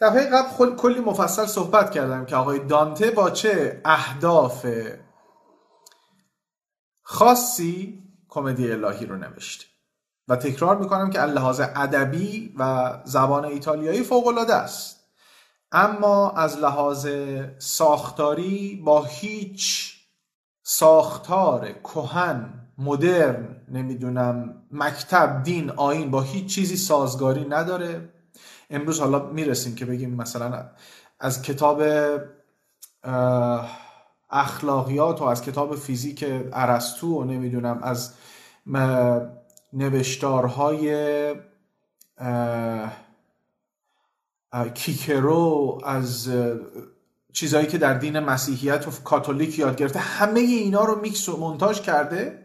دفعه قبل کلی مفصل صحبت کردم که آقای دانته با چه اهداف خاصی کمدی الهی رو نوشته. و تکرار می‌کنم که لحاظ ادبی و زبان ایتالیایی فوق العاده است. اما از لحاظ ساختاری با هیچ ساختار کهن مدرن نمی‌دونم مکتب دین آین با هیچ چیزی سازگاری نداره. امروز حالا می‌رسیم که بگیم مثلا از کتاب اخلاقیات و از کتاب فیزیک ارسطو و نمی‌دونم از نوشتارهای کیکرو از چیزهایی که در دین مسیحیت و کاتولیک یاد گرفته همه اینا رو میکس و منتاج کرده.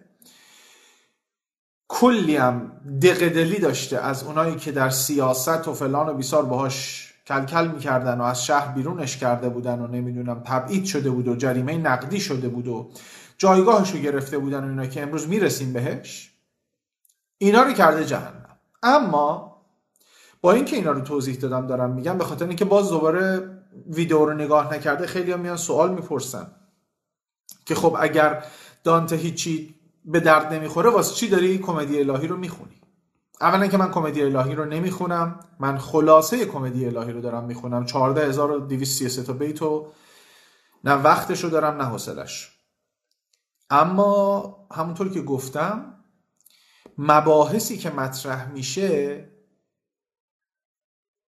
کلی هم دقدلی داشته از اونایی که در سیاست و فلان و بیسار باهاش کلکل می‌کردن و از شهر بیرونش کرده بودن و نمی‌دونم تبعید شده بود و جریمه نقدی شده بود و جایگاهش رو گرفته بودن و اینا که امروز می‌رسیم بهش اینا رو کرده جهنم. اما با اینکه اینا رو توضیح دادم دارم میگم به خاطر اینکه باز دوباره ویدیو رو نگاه نکرده خیلی میان سوال می‌پرسن که خب اگر دانته هیچی به درد نمی‌خوره واسه چی داری کمدی الهی رو می‌خونی؟ اولا که من کمدی الهی رو نمی‌خونم من خلاصه کمدی الهی رو دارم می‌خونم. 14233 تا بیت و نه وقتش رو دارم نه حوصلش اما همونطور که گفتم مباحثی که مطرح میشه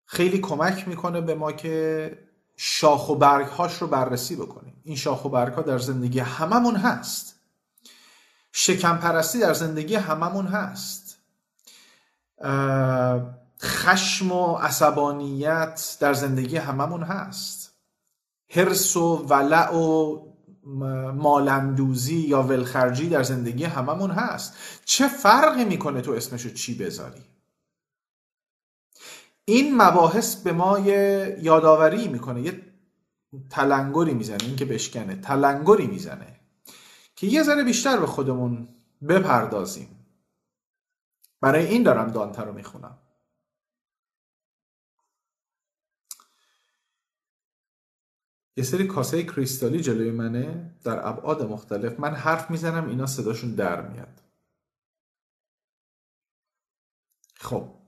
خیلی کمک می‌کنه به ما که شاخ و برگ هاش رو بررسی بکنیم. این شاخ و برگ ها در زندگی هممون هست. شکم پرستی در زندگی هممون هست. خشم و عصبانیت در زندگی هممون هست. حرس و ولع و مالندوزی یا ولخرجی در زندگی هممون هست. چه فرقی می‌کنه تو اسمشو چی بذاری؟ این مباحث به ما یه یادآوری می‌کنه یه تلنگری می‌زنه این که بشکنه تلنگری می‌زنه. که یه ذره بیشتر به خودمون بپردازیم. برای این دارم دانته رو می‌خونم. یه سری کاسه کریستالی جلوی منه در ابعاد مختلف. من حرف می‌زنم اینا صداشون در میاد. خب.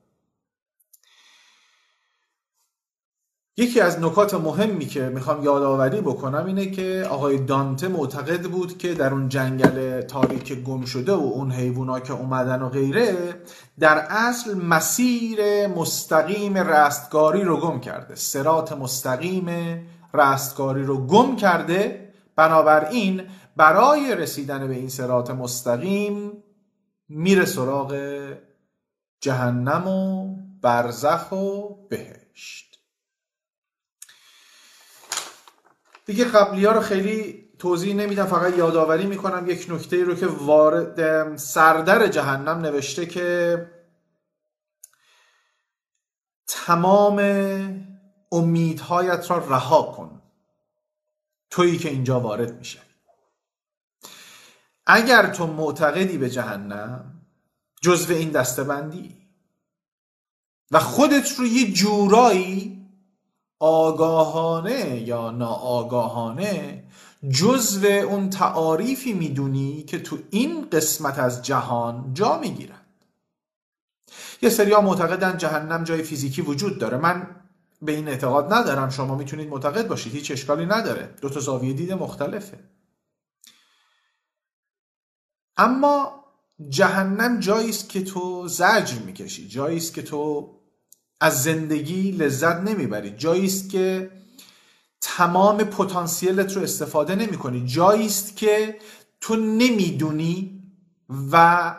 یکی از نکات مهمی که می‌خوام یادآوری بکنم اینه که آقای دانته معتقد بود که در اون جنگل تاریک گم شده و اون حیوونا که اومدن و غیره در اصل مسیر مستقیم رستگاری رو گم کرده. سرات مستقیم رستگاری رو گم کرده. بنابراین برای رسیدن به این سرات مستقیم میره سراغ جهنم و برزخ و بهشت. دیگه قبلی ها رو خیلی توضیح نمیدم فقط یادآوری می‌کنم یک نکته رو که وارد سردر جهنم نوشته که تمام امیدهایت را رها کن. تویی که اینجا وارد میشه. اگر تو معتقدی به جهنم جزو این دستبندی و خودت رو یه جورایی آگاهانه یا ناآگاهانه جزو اون تعاریفی می‌دونی که تو این قسمت از جهان جا می‌گیرن یه سری ها معتقدن جهنم جای فیزیکی وجود داره. من به این اعتقاد ندارم. شما می‌تونید معتقد باشید. هیچ اشکالی نداره. دو تا زاویه دید مختلفه. اما جهنم جایی است که تو زجر می‌کشی. جایی است که تو از زندگی لذت نمی‌بری. جایی است که تمام پتانسیلت رو استفاده نمی کنی جایی است که تو نمی‌دونی و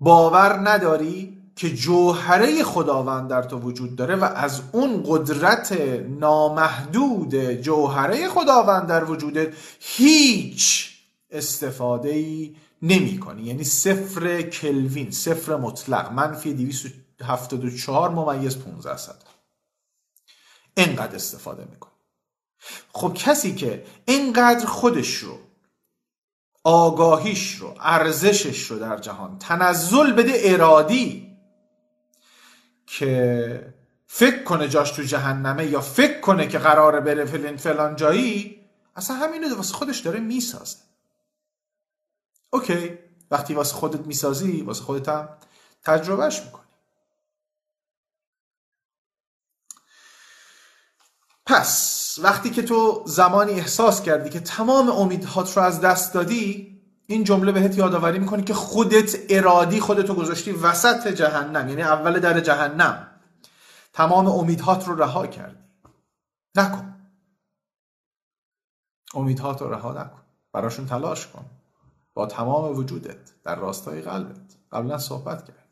باور نداری که جوهره خداوند در تو وجود داره و از اون قدرت نامحدود جوهره خداوند در وجودت هیچ استفاده ای نمی کنی یعنی صفر کلوین صفر مطلق. منفی 274 ممیز 15 صد. اینقدر استفاده می‌کنه. خب کسی که اینقدر خودش رو آگاهیش رو ارزشش رو در جهان تنزل بده ارادی که فکر کنه جاش تو جهنمه یا فکر کنه که قراره بره فلان فلان جایی اصلا همینو واسه خودش داره می‌سازه. اوکی وقتی واسه خودت می‌سازی واسه خودت هم تجربهش می‌کنی. پس وقتی که تو زمانی احساس کردی که تمام امیدهات رو از دست دادی این جمله بهت یادآوری می‌کنی که خودت ارادی خودتو گذاشتی وسط جهنم یعنی اول در جهنم. تمام امیدهات رو رها کردی. نکن. امیدهات رو رها نکن. براشون تلاش کن. با تمام وجودت در راستای قلبت. قبلا صحبت کرد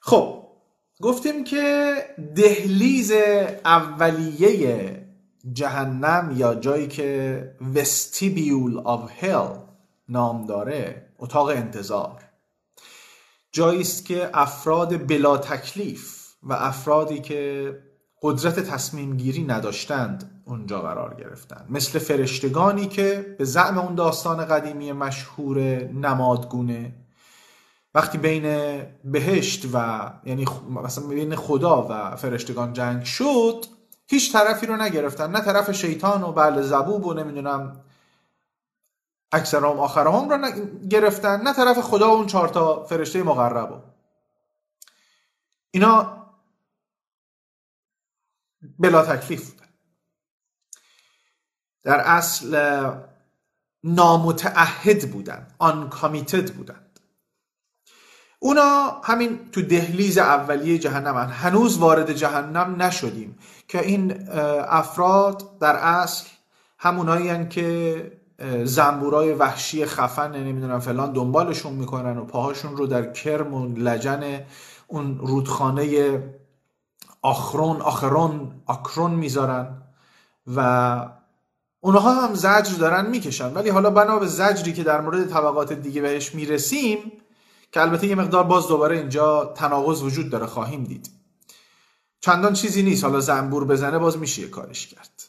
خب گفتیم که دهلیز اولیه جهنم یا جایی که وستیبیول آف هل نام داره اتاق انتظار. جایی است که افراد بلا تکلیف و افرادی که قدرت تصمیم گیری نداشتند اونجا قرار گرفتند. مثل فرشتگانی که به زعم اون داستان قدیمی مشهور نمادگونه وقتی بین بهشت و یعنی مثلا بین خدا و فرشتگان جنگ شد هیچ طرفی رو نگرفتن. نه طرف شیطان و بله زبوب و نمی‌دونم اکثرام آخرام رو گرفتن نه طرف خدا و اون چهار تا فرشته مقرب اینا بلا تکلیف بودن. در اصل نامتعهد بودن آن کامیتد بودند اونا همین تو دهلیز اولیه جهنم هن. هنوز وارد جهنم نشدیم که این افراد در اصل همونایی که زنبورای وحشی خفن نمی‌دونم فلان دنبالشون می‌کنن و پاهاشون رو در کرم و لجن اون رودخانه آخرون آخرون آکرون می‌ذارن و اونها هم زجر دارن می‌کشن ولی حالا بنا به زجری که در مورد طبقات دیگه بهش می‌رسیم که البته یه مقدار باز دوباره اینجا تناقض وجود داره خواهیم دید. چندان چیزی نیست حالا زنبور بزنه باز میشه یه کارش کرد.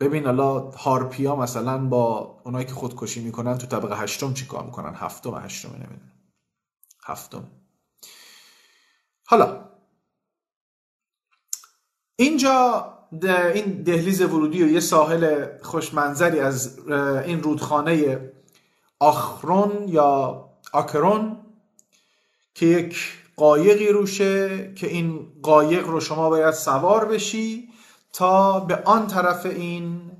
ببین حالا هارپیا مثلا با اونایی که خودکشی می‌کنن تو طبقه هشتم چیکار می‌کنن؟ هفتم هشتم نمی‌دونم. هفتم. حالا اینجا این دهلیز ورودی و یه ساحل خوشمنظری از این رودخانه آخرون یا آکرون که یک قایقی روشه که این قایق رو شما باید سوار بشی تا به آن طرف این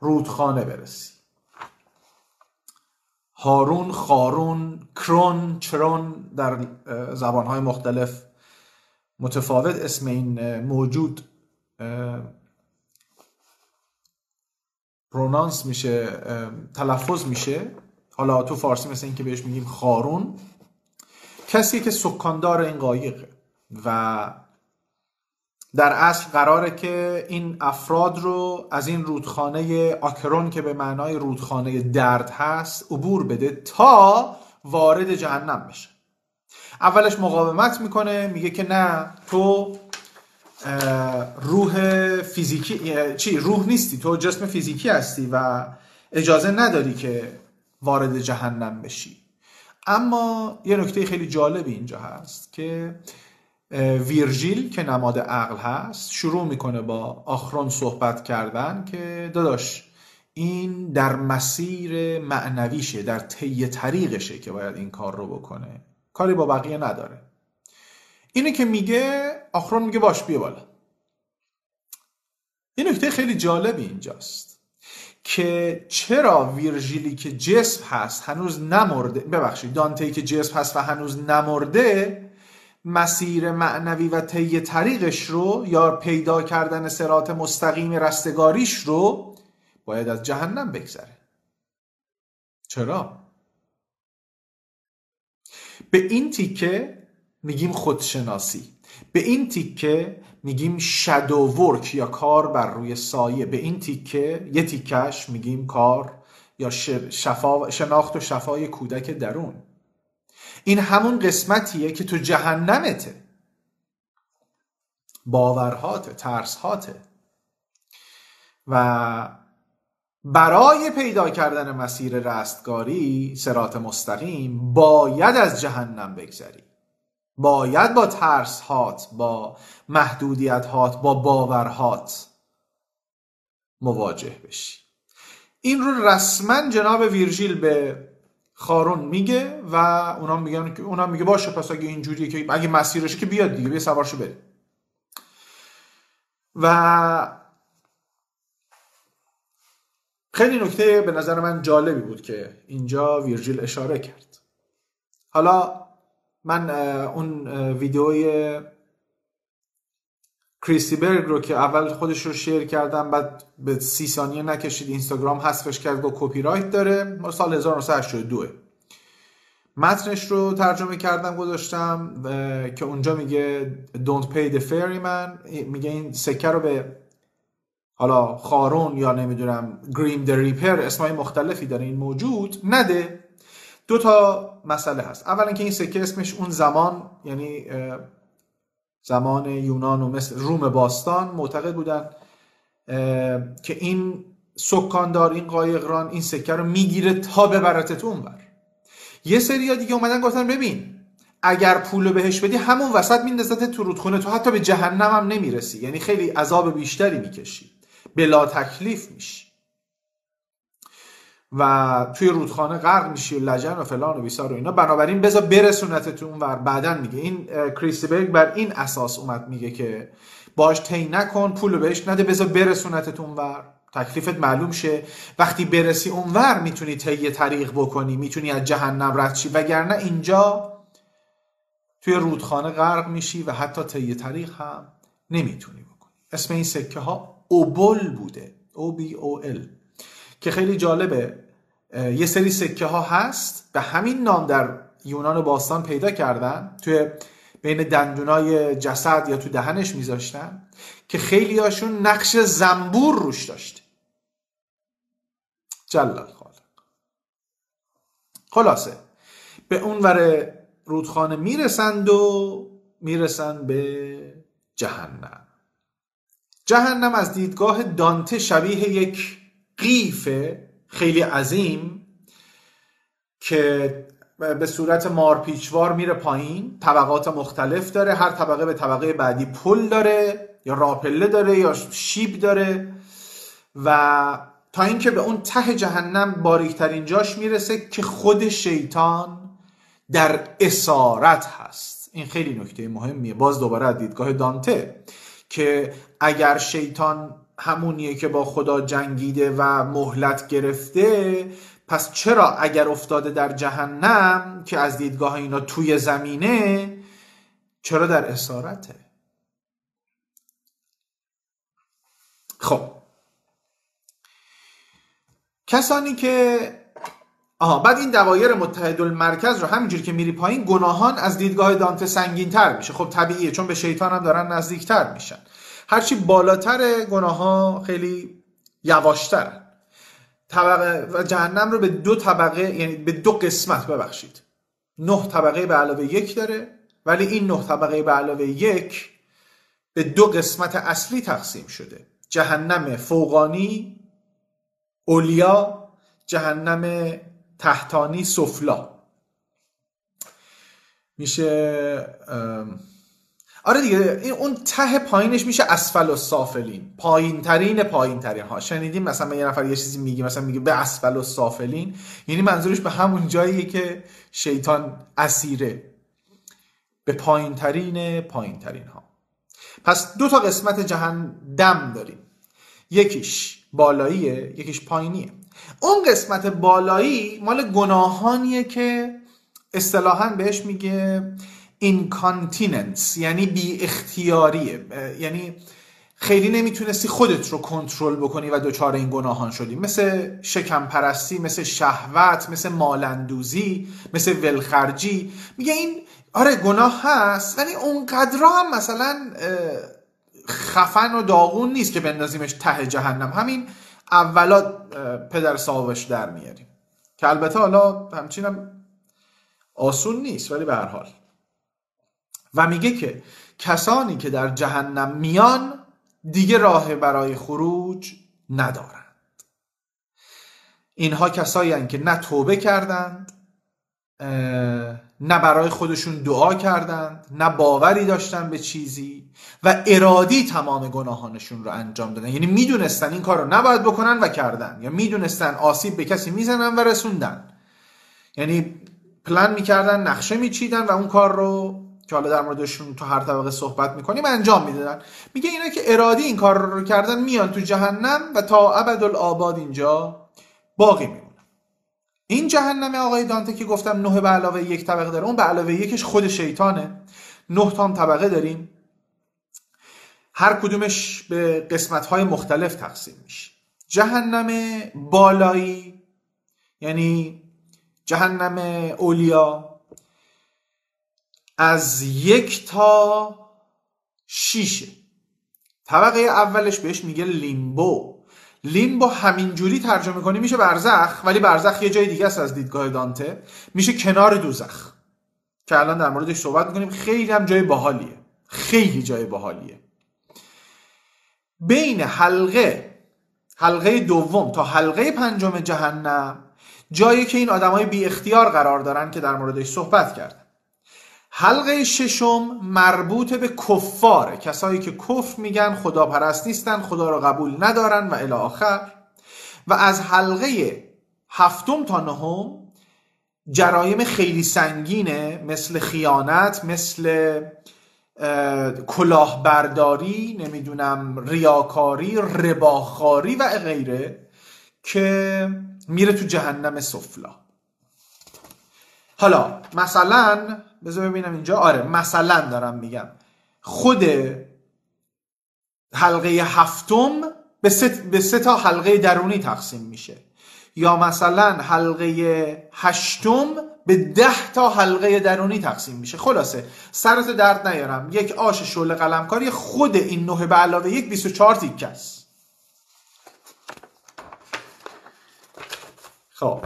رودخانه برسی. هارون خارون کرون چرون در زبانهای مختلف متفاوت اسم این موجود پرونانس میشه تلفظ میشه. حالا تو فارسی مثل این که بهش میگیم خارون کسی که سکاندار این قایقه و در اصل قراره که این افراد رو از این رودخانه آکرون که به معنای رودخانه درد هست عبور بده تا وارد جهنم بشه. اولش مقاومت می‌کنه میگه که نه تو روح فیزیکی چی روح نیستی تو جسم فیزیکی هستی و اجازه نداری که وارد جهنم بشی. اما یه نکته خیلی جالبی اینجا هست که ویرژیل که نماد عقل هست شروع می‌کنه با آخرون صحبت کردن که داداش این در مسیر معنویشه در طی طریقشه که باید این کار رو بکنه. کاری با بقیه نداره. اینه که میگه آخرون میگه باش بیا بالا. این نکته خیلی جالبی اینجاست. که چرا ویرژیلی که جسم هست هنوز نمرده؟ ببخشید دانتی که جسم هست و هنوز نمرده مسیر معنوی و طی طریقش رو یا پیدا کردن سرات مستقیم رستگاریش رو باید از جهنم بگذره. چرا؟ به این تیکه میگیم خودشناسی. به این تیکه میگیم شادو ورک یا کار بر روی سایه. به این تیکه یه تیکش میگیم کار یا شفا شناخت و شفای کودک درون. این همون قسمتیه که تو جهنمته. باورهاته ترسهاته. و برای پیدا کردن مسیر رستگاری سرات مستقیم باید از جهنم بگذری. باید با ترس هات با محدودیت هات با باورهات مواجه بشی. این رو رسما جناب ویرژیل به خارون میگه و اونا میگن که اونا میگه باشه پس اگه اینجوریه که اگه مسیرش که بیاد دیگه بیا سوارشو بریم. و خیلی نکته به نظر من جالبی بود که اینجا ویرژیل اشاره کرد. حالا من اون ویدیوی کریستی برگ رو که اول خودش رو شیر کردم بعد به سی ثانیه نکشید اینستاگرام حذفش کرد با کپی رایت داره سال 1982 متنش رو ترجمه کردم گذاشتم که اونجا میگه don't pay the ferryman میگه این سکه رو به حالا خارون یا نمی‌دونم گریم د ریپر اسمای مختلفی داره این موجود نده. دو تا مسئله هست. اولا که این سکه اسمش اون زمان یعنی زمان یونان و مثل روم باستان معتقد بودن که این سکاندار این قایقران این سکه رو می‌گیره تا ببرتت اونور یه سری دیگه اومدن گفتن ببین اگر پول بهش بدی همون وسط میندازت تو رودخونه تو حتی به جهنم هم نمی‌رسی. یعنی خیلی عذاب بیشتری می‌کشی. بلا تکلیف میشی. و توی رودخانه غرق میشی و لجن و فلان و بیسار و اینا. بنابراین بذار برسونت تو اون ور. بعدا میگه این کریستیبرگ بر این اساس اومد میگه که باش تی نکن پول بهش نده بذار برسونت اون ور. تکلیفت معلوم شه. وقتی برسی اونور می‌تونی طی طریق بکنی می‌تونی از جهنم رد شی. وگرنه اینجا توی رودخانه غرق میشی و حتی طی طریق هم نمی‌تونی بکنی. اسم این سکه ها اوبل بوده. او بی او ال که خیلی جالبه. یه سری سکه ها هست به همین نام در یونان باستان پیدا کردن توی بین دندونای جسد یا تو دهنش میذاشتن که خیلی هاشون نقش زنبور روش داشته جلال خالق. خلاصه. به اون ور رودخانه می‌رسند و می‌رسند به جهنم. جهنم از دیدگاه دانته شبیه یک قیف خیلی عظیم که به صورت مارپیچوار میره پایین طبقات مختلف داره هر طبقه به طبقه بعدی پل داره یا راپله داره یا شیب داره و تا اینکه به اون ته جهنم باریکترین جاش می‌رسه که خود شیطان در اسارت هست. این خیلی نکته مهمیه. باز دوباره از دیدگاه دانته که اگر شیطان همونیه که با خدا جنگیده و مهلت گرفته پس چرا اگر افتاده در جهنم که از دیدگاه اینا توی زمینه چرا در اسارته؟ خب. کسانی که آها بعد این دوایر متحد المرکز رو همینجور که میری پایین گناهان از دیدگاه دانته سنگین تر میشه. خب طبیعیه چون به شیطان هم دارن نزدیکتر میشن. هرچی بالاتر گناه ها خیلی یواشترن طبقه و جهنم رو به دو طبقه یعنی به دو قسمت ببخشید. نه طبقه به علاوه یک داره ولی این نه طبقه به علاوه یک به دو قسمت اصلی تقسیم شده. جهنم فوقانی اولیا جهنم تحتانی سفلا. میشه آره دیگه این اون ته پایینش میشه اسفل و سافلین. پایین ترین پایین ترین ها. شنیدیم مثلا یه نفر یه چیزی میگه مثلا میگه به اسفل و سافلین. یعنی منظورش به همون جاییه که شیطان اسیره. به پایین ترین پایین ترین ها. پس دو تا قسمت جهنم داریم. یکیش بالاییه یکیش پایینیه. اون قسمت بالایی مال گناهانیه که اصطلاحا بهش میگه اینکانتیننس یعنی بی اختیاریه یعنی خیلی نمی‌تونستی خودت رو کنترل بکنی و دچار این گناهان شدی. مثل شکم پرستی مثل شهوت مثل مالندوزی مثل ولخرجی. میگه این آره گناه هست ولی اونقدر هم مثلا خفن و داغون نیست که بندازیمش ته جهنم. همین اولا پدر صاحبش در میاریم. که البته حالا همچینم آسون نیست ولی به هر حال. و میگه که کسانی که در جهنم میان دیگه راه برای خروج ندارند. اینها کسایی که نه توبه کردند نه برای خودشون دعا کردند نه باوری داشتن به چیزی و ارادی تمام گناهانشون رو انجام دادن. یعنی می‌دونستن این کار رو نباید بکنن و کردن. یا می‌دونستن آسیب به کسی می‌زنن و رسوندن. یعنی پلان می‌کردن نقشه میچیدن و اون کار رو که حالا در موردشون تو هر طبقه صحبت می‌کنیم انجام می‌دادن. میگه اینا که ارادی این کار رو کردن میان تو جهنم و تا ابدالآباد اینجا باقی میمونن این جهنم آقای دانته که گفتم نه به علاوه یک طبقه داره اون به علاوه یکش خود شیطانه. نه تام طبقه داریم. هر کدومش به قسمت های مختلف تقسیم میشه. جهنم بالایی یعنی جهنم اولیا از یک تا شیشه. طبقه اولش بهش میگه لیمبو. لیمبو همینجوری ترجمه کنی میشه برزخ ولی برزخ یه جای دیگه است از دیدگاه دانته. میشه کنار دوزخ. که الان در موردش صحبت می‌کنیم. خیلی هم جای باحالیه. خیلی جای باحالیه. بین حلقه حلقه دوم تا حلقه پنجم جهنم جایی که این آدمای بی اختیار قرار دارن که در موردش صحبت کردن. حلقه ششم مربوط به کفاره. کسایی که کفر میگن خدا پرست نیستن خدا را قبول ندارن و الی آخر. و از حلقه هفتم تا نهم جرایم خیلی سنگینه مثل خیانت مثل کلاهبرداری نمی‌دونم ریاکاری رباخاری و غیره که میره تو جهنم سفلا. حالا مثلا بذار ببینم اینجا. آره مثلا دارم میگم. خود حلقه هفتم به سه, به سه تا حلقه درونی تقسیم میشه. یا مثلا حلقه هشتم به ده تا حلقه درونی تقسیم میشه. خلاصه سرت درد نیارم. یک آش شل قلمکاری خود این نوه به علاوه یک 24 تیکه است. خب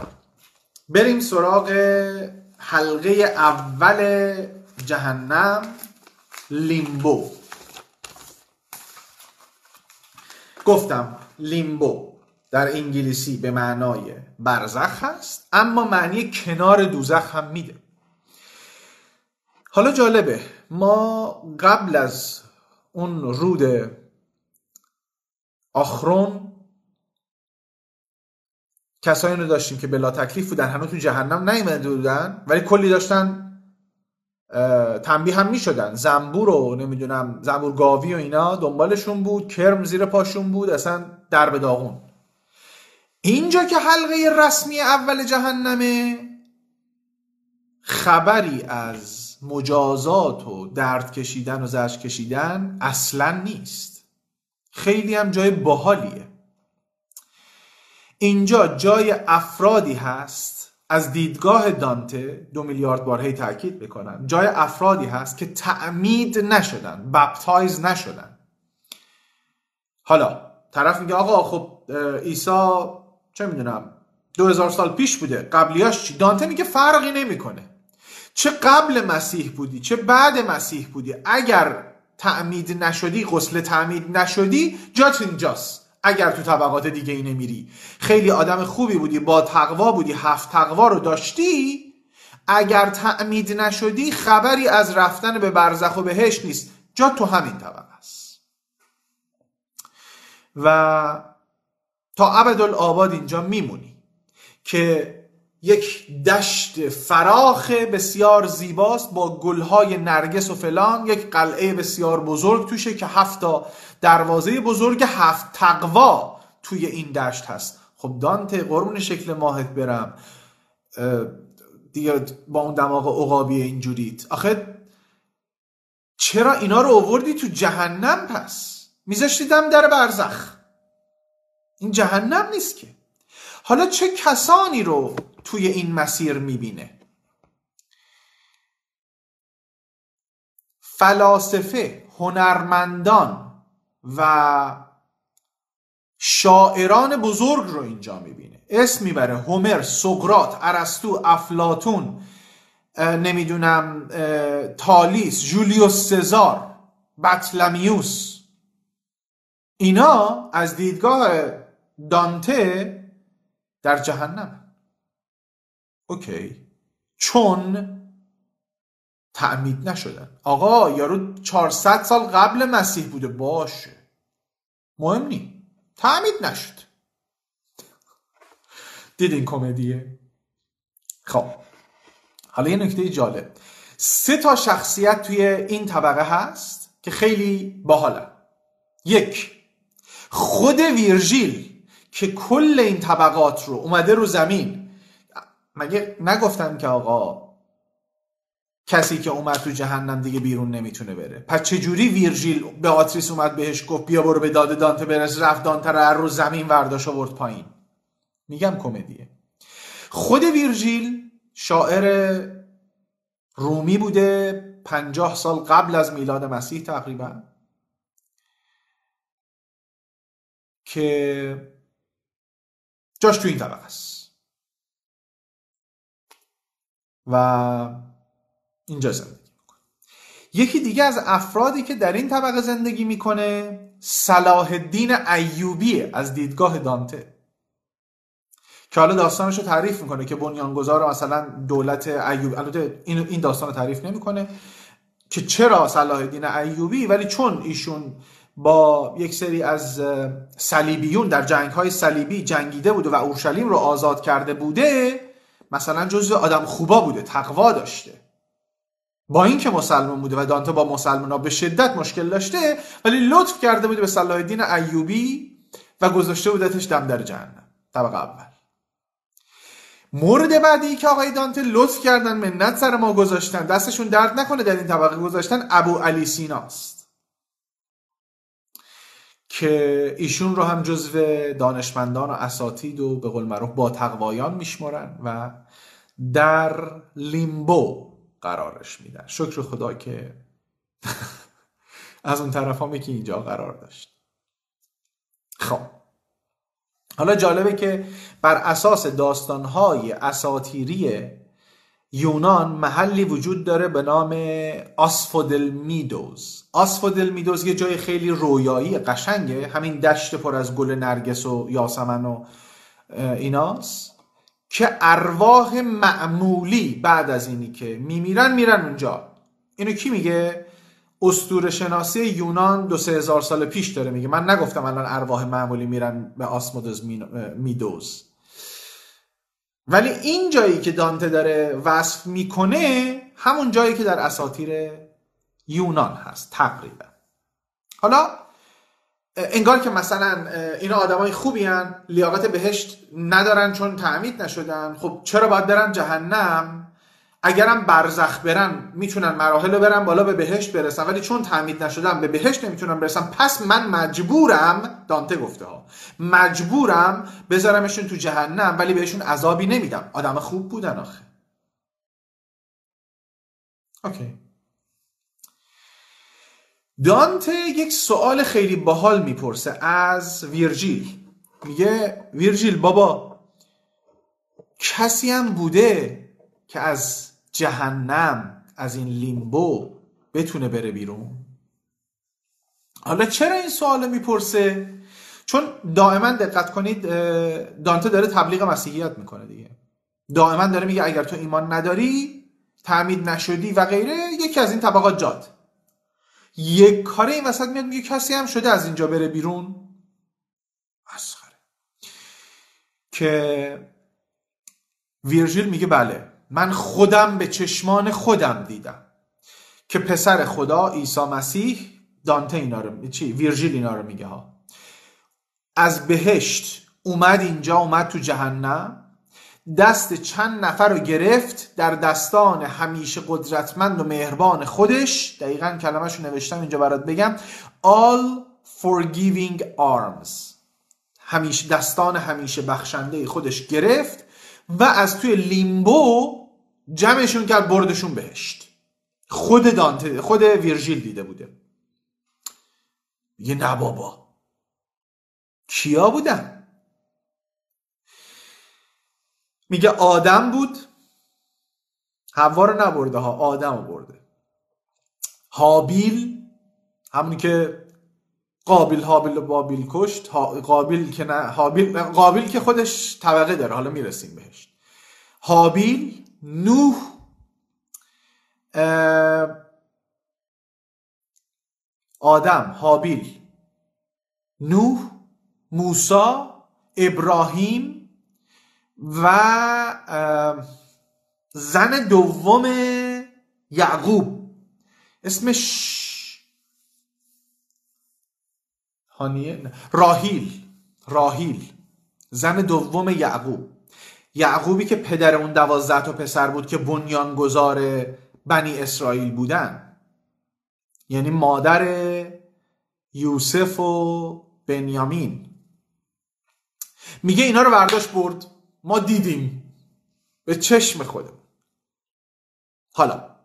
بریم سراغ حلقه اول جهنم لیمبو. گفتم لیمبو در انگلیسی به معنای برزخ هست اما معنی کنار دوزخ هم میده. حالا جالبه ما قبل از اون رود آخرون کسایی رو داشتیم که بلا تکلیف بودن هنوز تو جهنم نیومده بودن ولی کلی داشتن تنبیه هم می‌شدن. زنبور و نمی‌دونم زنبور گاوی و اینا دنبالشون بود کرم زیر پاشون بود اصلا در به داغون. اینجا که حلقه رسمی اول جهنمه خبری از مجازات و درد کشیدن و زرش کشیدن اصلا نیست. خیلی هم جای باحالیه. اینجا جای افرادی هست. از دیدگاه دانته دو میلیارد بار هی تاکید بکنم جای افرادی هست که تعمید نشدن بپتایز نشدن. حالا طرف میگه آقا خب عیسی چه می‌دونم دو هزار سال پیش بوده. قبلیاش چی؟ دانته میگه فرقی نمی‌کنه. چه قبل مسیح بودی چه بعد مسیح بودی. اگر تعمید نشدی غسل تعمید نشدی جات اینجاست. اگر تو طبقات دیگه ای نمیری. خیلی آدم خوبی بودی با تقوا بودی هفت تقوا رو داشتی؟ اگر تعمید نشدی خبری از رفتن به برزخ و بهش نیست. جا تو همین طبقه است. و تا ابدالآباد اینجا میمونی که یک دشت فراخ بسیار زیباست با گلهای نرگس و فلان یک قلعه بسیار بزرگ توشه که هفتا دروازه بزرگ هفت تقوا توی این دشت هست. خب دانته قرون شکل ماهت برم. دیگه با اون دماغ عقابی اینجوریت. آخه چرا اینا رو اووردی تو جهنم پس؟ میذاشتی دم در برزخ. این جهنم نیست که. حالا چه کسانی رو توی این مسیر می‌بینه؟ فلاسفه هنرمندان و شاعران بزرگ رو اینجا می‌بینه. اسم می‌بره هومر سقرات ارسطو افلاتون نمی‌دونم تالیس جولیوس سزار بطلمیوس. اینا از دیدگاه دانته در جهنم. اوکی. چون تعمید نشدن. آقا یارو 400 سال قبل مسیح بوده. باشه. مهم نی. تعمید نشد. دیدین کمدیه. خب. حالا یه نکته جالب. سه تا شخصیت توی این طبقه هست که خیلی باحالن. یک خود ویرژیل که کل این طبقات رو اومده رو زمین. مگه نگفتم که آقا کسی که اومد تو جهنم دیگه بیرون نمی‌تونه بره. پس چجوری ویرژیل به آتریس اومد بهش گفت بیا برو به داده دانته برس رفت دانته رو زمین ورداش آورد پایین. میگم کمدیه. خود ویرژیل شاعر رومی بوده پنجاه سال قبل از میلاد مسیح تقریبا که جاش تو این طبقه است. و اینجا زندگی می‌کنه. یکی دیگه از افرادی که در این طبقه زندگی می‌کنه صلاح الدین ایوبیه از دیدگاه دانته که حالا داستانش رو تعریف می‌کنه که بنیانگذار مثلا دولت ایوب البته این داستان رو تعریف نمی‌کنه که چرا صلاح الدین ایوبی ولی چون ایشون با یک سری از صلیبیون در جنگ های صلیبی جنگیده بوده و اورشلیم رو آزاد کرده بوده مثلا جزو آدم خوبا بوده تقوا داشته. با اینکه مسلمان بوده و دانته با مسلمان ها به شدت مشکل داشته ولی لطف کرده بوده به صلاح الدین ایوبی و گذاشته بودتش دم در جهنم. طبق اول. مورد بعدی که آقای دانته لطف کردن منت سر ما گذاشتن دستشون درد نکنه در این طبقه گذاشتن ابو علی سیناست. که ایشون رو هم جزو دانشمندان و اساتید و به قول معروف با تقوایان میشمرن و در لیمبو قرارش میدن. شکر خدا که از اون طرف هم که اینجا قرار داشت. خب. حالا جالبه که بر اساس داستانهای اساتیری یونان محلی وجود داره به نام آسفودل میدوز آسفودل میدوز یه جای خیلی رویایی قشنگه. همین دشت پر از گل نرگس و یاسمن و ایناست. که ارواح معمولی بعد از اینی که میمیرن میرن اونجا. اینو کی میگه؟ استور شناسی یونان دو سه هزار سال پیش داره میگه. من نگفتم الان ارواح معمولی میرن به آسمودوز میدوز. ولی این جایی که دانته داره وصف می‌کنه همون جایی که در اساطیر یونان هست تقریبا. حالا انگار که مثلا اینا آدمای خوبی هن لیاقت بهشت ندارن چون تعمید نشدن. خب چرا باید برن جهنم؟ اگرم برزخ برن می‌تونن مراحل رو برن بالا به بهشت برسن. ولی چون تعمید نشدن به بهشت نمی‌تونن برسن. پس من مجبورم دانته گفته ها مجبورم بذارمشون تو جهنم ولی بهشون عذابی نمیدم. آدم خوب بودن آخه. اوکی. دانته یک سوال خیلی باحال می‌پرسه از ویرجیل. میگه ویرجیل بابا کسی هم بوده که از جهنم از این لیمبو بتونه بره بیرون؟ حالا چرا این سوال می‌پرسه؟ چون دائما دقت کنید دانته داره تبلیغ مسیحیت می‌کنه دیگه. دائما داره میگه اگر تو ایمان نداری تعمید نشدی و غیره یکی از این طبقات جاد یک کار این وسط میاد میگه کسی هم شده از اینجا بره بیرون؟ مسخره. که ویرژیل میگه بله من خودم به چشمان خودم دیدم که پسر خدا عیسی مسیح دانته اینا رو چی؟ ویرژیل اینا رو میگه ها. از بهشت اومد اینجا اومد تو جهنم دست چند نفر رو گرفت در دستان همیشه قدرتمند و مهربان خودش. دقیقا کلمهش رو نوشتم اینجا برات بگم. All forgiving arms. همیشه دستان همیشه بخشنده خودش گرفت و از توی لیمبو جمعشون کرد بردشون بهشت. خود دانته خود ویرژیل دیده بوده. یه نه بابا. کیا بودن؟ میگه آدم بود. هوا رو نبرده ها آدم رو برده. حابیل همونی که قابل حابیل و بابیل کشت. قابل که نه حابیل قابل که خودش طبقه داره. حالا می‌رسیم بهش. حابیل نوح آدم حابیل. نوح موسا ابراهیم و زن دوم یعقوب. اسمش هانیه؟ راهیل. راهیل. زن دوم یعقوب. یعقوبی که پدر اون دوازده تا پسر بود که بنیانگذار بنی اسرائیل بودن. یعنی مادر یوسف و بنیامین. میگه اینا رو برداشت برد. ما دیدیم. به چشم خودم حالا.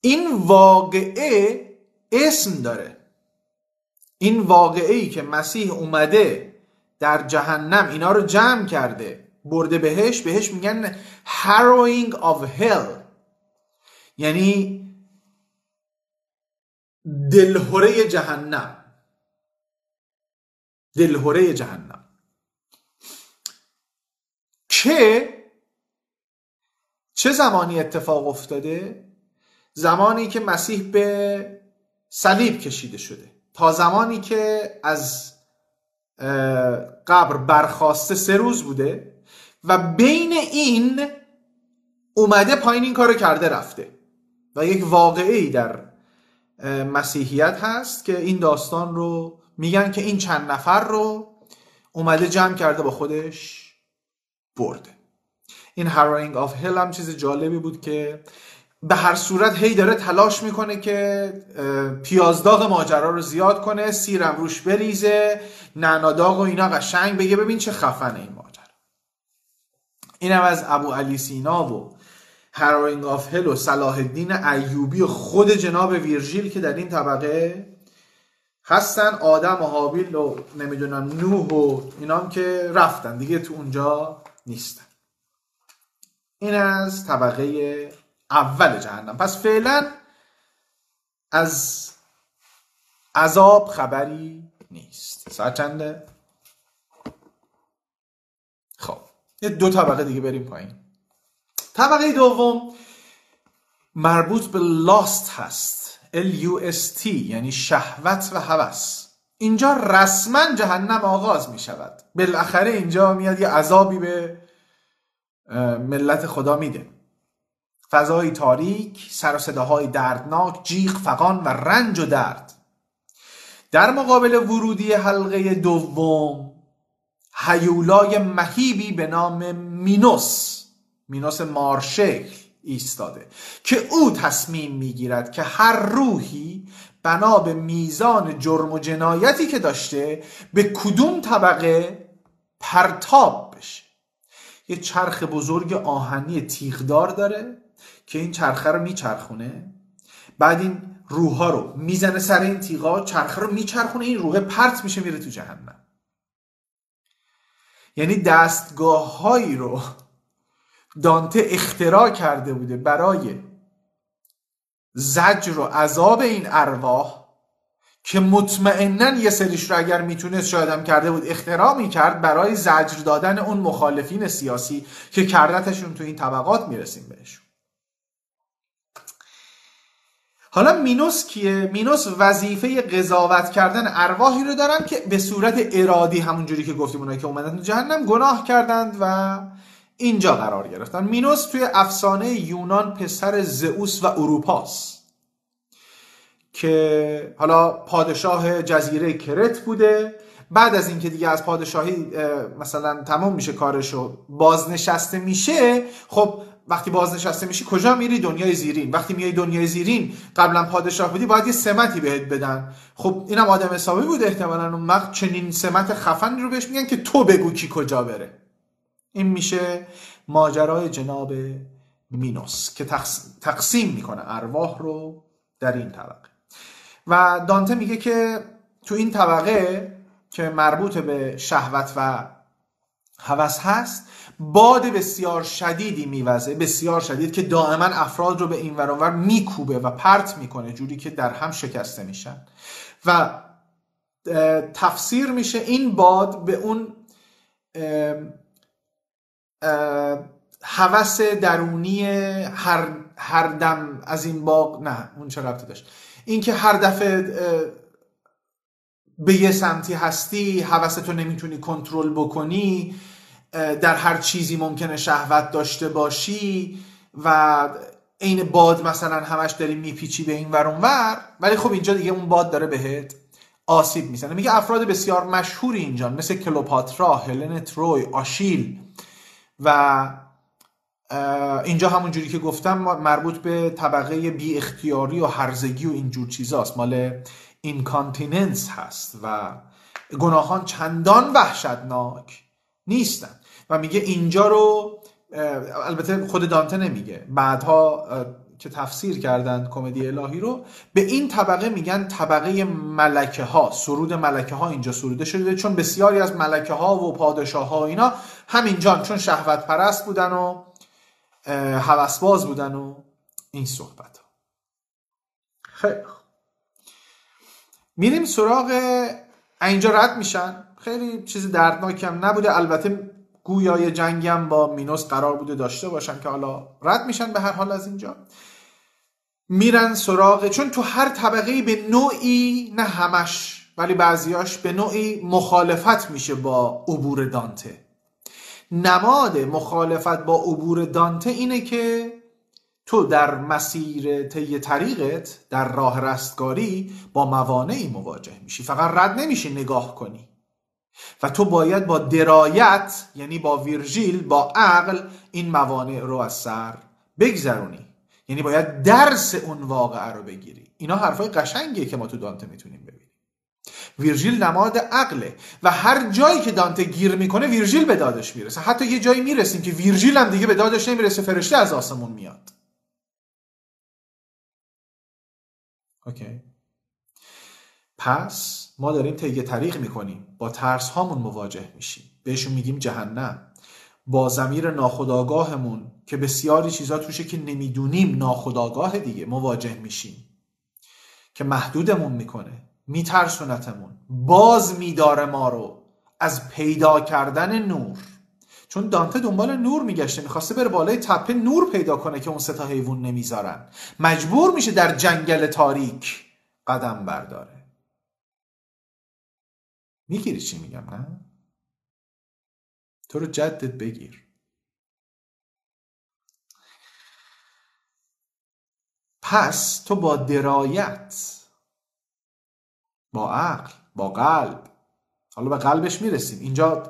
این واقعه اسم داره. این واقعه ای که مسیح اومده در جهنم اینا رو جمع کرده برده بهش بهش میگن harrowing of hell. یعنی دلهوره جهنم. دلهوره جهنم. که چه زمانی اتفاق افتاده؟ زمانی که مسیح به صلیب کشیده شده. تا زمانی که از قبر برخواسته سه روز بوده و بین این اومده پایین این کارو کرده رفته. و یک واقعه ای در مسیحیت هست که این داستان رو میگن که این چند نفر رو اومده جمع کرده با خودش. برده. این Harrowing of Hell هم چیز جالبی بود که به هر صورت هی داره تلاش می‌کنه که پیازداغ ماجرا رو زیاد کنه سیرم روش بریزه نعناداغ و اینا قشنگ بگه ببین چه خفنه این ماجرا. اینم از ابو علی سینا و Harrowing of Hell و صلاح الدین ایوبی خود جناب ویرژیل که در این طبقه هستن. آدم و هابیل و نمی‌دونم نوح و اینام که رفتن دیگه تو اونجا. نیستن. این از طبقه اول جهنم. پس فعلا از عذاب خبری نیست. ساعت چنده؟ خب یه دو طبقه دیگه بریم پایین. طبقه دوم مربوط به لاست هست. L-U-S-T یعنی شهوت و هوس. اینجا رسما جهنم آغاز می شود بالاخره اینجا میاد یه عذابی به ملت خدا میده. فضای تاریک سر و صداهای دردناک جیغ فقان و رنج و درد. در مقابل ورودی حلقه دوم هیولای مهیبی به نام مینوس مینوس مارشکل ایستاده که او تصمیم می‌گیرد که هر روحی بنا به میزان جرم و جنایتی که داشته به کدوم طبقه پرتاب بشه. یه چرخ بزرگ آهنی تیغدار داره که این چرخه رو میچرخونه. بعد این روح رو می‌زنه سر این تیغا چرخه رو میچرخونه این روح پرت میشه میره تو جهنم. یعنی دستگاه هایی رو دانته اختراع کرده بوده برای زجر و عذاب این ارواح که مطمئنا یه سریش رو اگر می‌تونست شاید کرده بود اختراع می‌کرد برای زجر دادن اون مخالفین سیاسی که کردتشون تو این طبقات می‌رسیم بهشون حالا مینوس کیه؟ مینوس وظیفه قضاوت کردن ارواحی رو دارن که به صورت ارادی همونجوری که گفتیم اونایی که اومدن جهنم گناه کردند و اینجا قرار گرفتن. مینوس توی افسانه یونان پسر زئوس و اروپاس که حالا پادشاه جزیره کرت بوده. بعد از اینکه دیگه از پادشاهی مثلا تمام میشه کارشو بازنشسته میشه خب وقتی بازنشسته میشی کجا میری؟ دنیای زیرین. وقتی میای دنیای زیرین قبلا پادشاه بودی باید یه سمتی بهت بدن. خب اینم آدم حسابی بود احتمالا. اون وقت چنین سمت خفنی رو بهش میگن که تو بگو کی کجا بره. این میشه ماجرای جناب مینوس که تقسیم می‌کنه ارواح رو در این طبقه. و دانته میگه که تو این طبقه که مربوط به شهوت و هوس هست باد بسیار شدیدی میوزه بسیار شدید که دائما افراد رو به این ور میکوبه و پرت می‌کنه جوری که در هم شکسته میشن. و تفسیر میشه این باد به اون هوس درونی هر, هر دم از این باغ نه اون چه ربطی داشت؟ اینکه هر دفعه به یه سمتی هستی هوستو نمی‌تونی کنترل بکنی در هر چیزی ممکنه شهوت داشته باشی و عین باد مثلا همش داری میپیچی به این ور ور ولی خب اینجا دیگه اون باد داره بهت آسیب می‌زنه. میگه افراد بسیار مشهوری اینجا مثل کلوپاترا، هلن تروی، آشیل. و اینجا همون جوری که گفتم مربوط به طبقه بی اختیاری و هرزگی و اینجور چیزاست. مال incontinence هست و گناهان چندان وحشتناک نیستن. و میگه اینجا رو البته خود دانته نمیگه. بعدها که تفسیر کردن کمدی الهی رو به این طبقه میگن طبقه ملکه ها سرود ملکه ها اینجا سروده شده چون بسیاری از ملکه ها و پادشاه ها اینا همینجا چون شهوت پرست بودن و هوسباز بودن و این صحبت ها. خیلی میریم سراغ اینجا رد میشن. خیلی چیز دردناکی هم نبوده. البته گویای جنگی هم با مینوس قرار بوده داشته باشن که حالا رد میشن به هر حال از اینجا. میرن سراغ چون تو هر طبقه به نوعی نه همش ولی بعضیاش به نوعی مخالفت میشه با عبور دانته. نماد مخالفت با عبور دانته اینه که تو در مسیر طی طریقت در راه رستگاری با موانعی مواجه میشی. فقط رد نمیشی نگاه کنی. و تو باید با درایت یعنی با ویرژیل با عقل این موانع رو از سر بگذرونی. یعنی باید درس اون واقعه رو بگیری. اینا حرفای قشنگیه که ما تو دانته می‌تونیم ببینیم. ویرژیل نماد عقله و هر جایی که دانته گیر می‌کنه ویرژیل به دادش می‌رسه. حتی یه جایی می‌رسیم که ویرژیل هم دیگه به دادش نمی‌رسه فرشته از آسمون میاد. اوکی. پس ما داریم طی طریق می‌کنیم. با ترس هامون مواجه میشیم. بهشون میگیم جهنم. با زمیر ناخداگاهمون که بسیاری چیزا توشه که نمی‌دونیم ناخداگاه دیگه مواجه میشیم. که محدودمون می‌کنه. میترسونتمون. باز میداره ما رو از پیدا کردن نور. چون دانته دنبال نور میگشته می‌خواسته بره بالای تپه نور پیدا کنه که اون ستا حیوان نمی‌ذارن. مجبور میشه در جنگل تاریک قدم برداره. می‌گیری چی میگم نه؟ تو رو جدت بگیر. پس تو با درایت با عقل با قلب. حالا به قلبش می‌رسیم. اینجا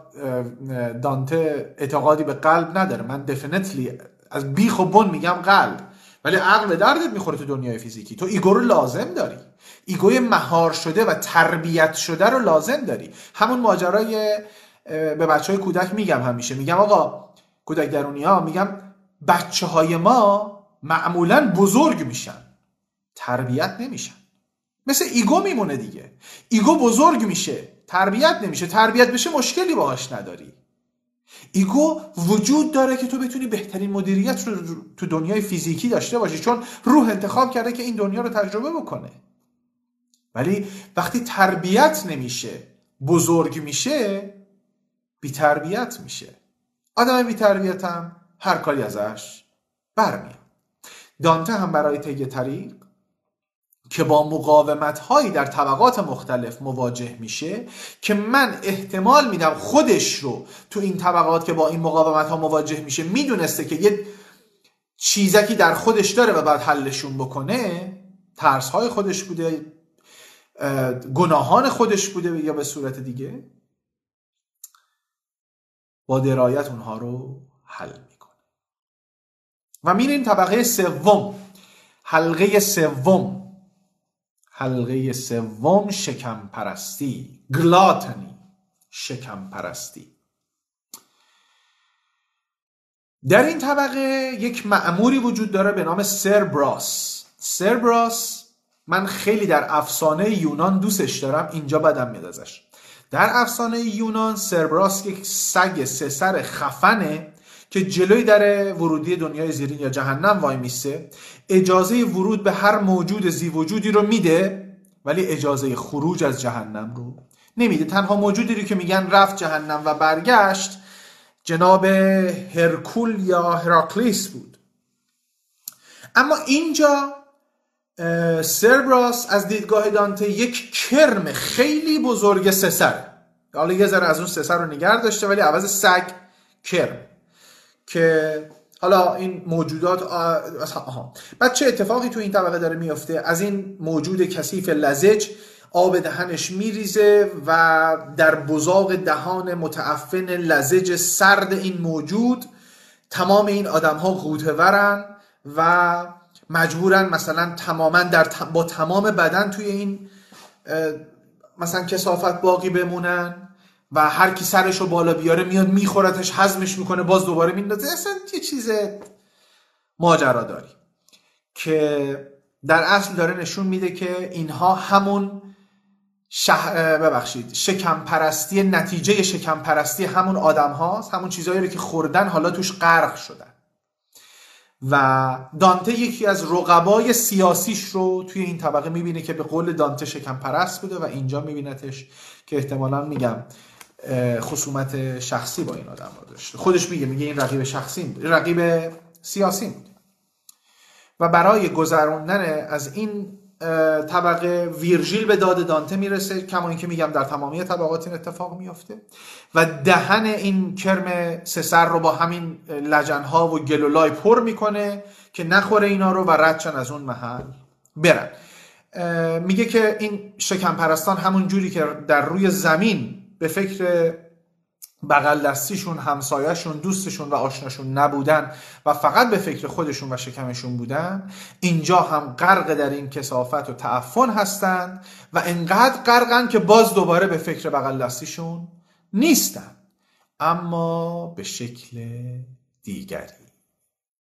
دانته اعتقادی به قلب نداره. من دفنتلی از بیخ و بن میگم قلب. ولی عقل به دردت می‌خوره تو دنیای فیزیکی. تو ایگو رو لازم داری. ego ی مهار شده و تربیت شده رو لازم داری. همون ماجرای به بچه های کودک میگم همیشه. میگم آقا کودک درونی ها میگم بچه های ما معمولا بزرگ میشن. تربیت نمیشن. مثل ego میمونه دیگه. ego بزرگ میشه. تربیت نمیشه. تربیت بشه مشکلی باهاش نداری. ego وجود داره که تو بتونی بهترین مدیریت رو تو دنیای فیزیکی داشته باشی. چون روح انتخاب کرده که این دنیا رو تجربه بکنه. ولی وقتی تربیت نمیشه بزرگ میشه بی تربیت میشه. آدم بی تربیت هم هر کاری ازش برمیاد. دانته هم برای طی طریق که با مقاومت هایی در طبقات مختلف مواجه میشه که من احتمال میدم خودش رو تو این طبقات که با این مقاومت ها مواجه میشه می‌دونسته که یه چیزکی در خودش داره و باید حلشون بکنه ترس های خودش بوده گناهان خودش بوده یا به صورت دیگه. با درایت اونها رو حل می‌کنه. و میریم طبقه سوم. حلقه سوم. حلقه سوم شکم پرستی گلاتنی شکم پرستی در این طبقه یک معموری وجود داره به نام سربراس. سربراس من خیلی در افسانه یونان دوستش دارم اینجا بدم میاد ازش. در افسانه یونان سربراس یک سگ سه سر خفنه. که جلوی در ورودی دنیای زیرین یا جهنم وای میسته اجازه ورود به هر موجود زی وجودی رو میده ولی اجازه خروج از جهنم رو نمیده. تنها موجودی رو که میگن رفت جهنم و برگشت جناب هرکول یا هراکلیس بود. اما اینجا سربراس از دیدگاه دانته یک کرم خیلی بزرگ سسر حالا یه ذره از اون سسر رو نگر داشته ولی عوض سگ کرم. که حالا این موجودات آها. بعد چه اتفاقی تو این طبقه داره میفته از این موجود کثیف لزج آب دهنش میریزه و در بزاق دهان متعفن لزج سرد این موجود تمام این آدم ها ورن و مجبورن مثلا تماما در با تمام بدن توی این مثلا کسافت باقی بمونن. و هر کی سرش رو بالا بیاره میاد میخورتش حزمش می‌کنه باز دوباره میندازه. اصلا یه چیز ماجرا داری که در اصل داره نشون میده که اینها همون ببخشید شکم پرستی نتیجه شکم پرستی همون آدم هاست همون چیزهایی رو که خوردن حالا توش غرق شدن. و دانته یکی از رقبای سیاسیش رو توی این طبقه می‌بینه که به قول دانته شکم پرست بوده و اینجا میبینتش که احتمالا میگم خصومت شخصی با این آدم رو داشته. خودش میگه میگه این رقیب شخصی بود. رقیب سیاسی بود. و برای گذراندن از این طبقه ویرژیل به داد دانته می‌رسه کما اینکه میگم در تمامی طبقات این اتفاق میافته. و دهن این کرم سسر رو با همین لجنها و گلولای پر می‌کنه که نخوره اینا رو و ردشن از اون محل برن. میگه که این شکم پرستان همون جوری که در روی زمین به فکر بغل دستیشون همسایهشون دوستشون و آشناشون نبودن و فقط به فکر خودشون و شکمشون بودن اینجا هم غرق در این کسافت و تعفن هستند و انقدر غرقن که باز دوباره به فکر بغل دستیشون نیستن. اما به شکل دیگری.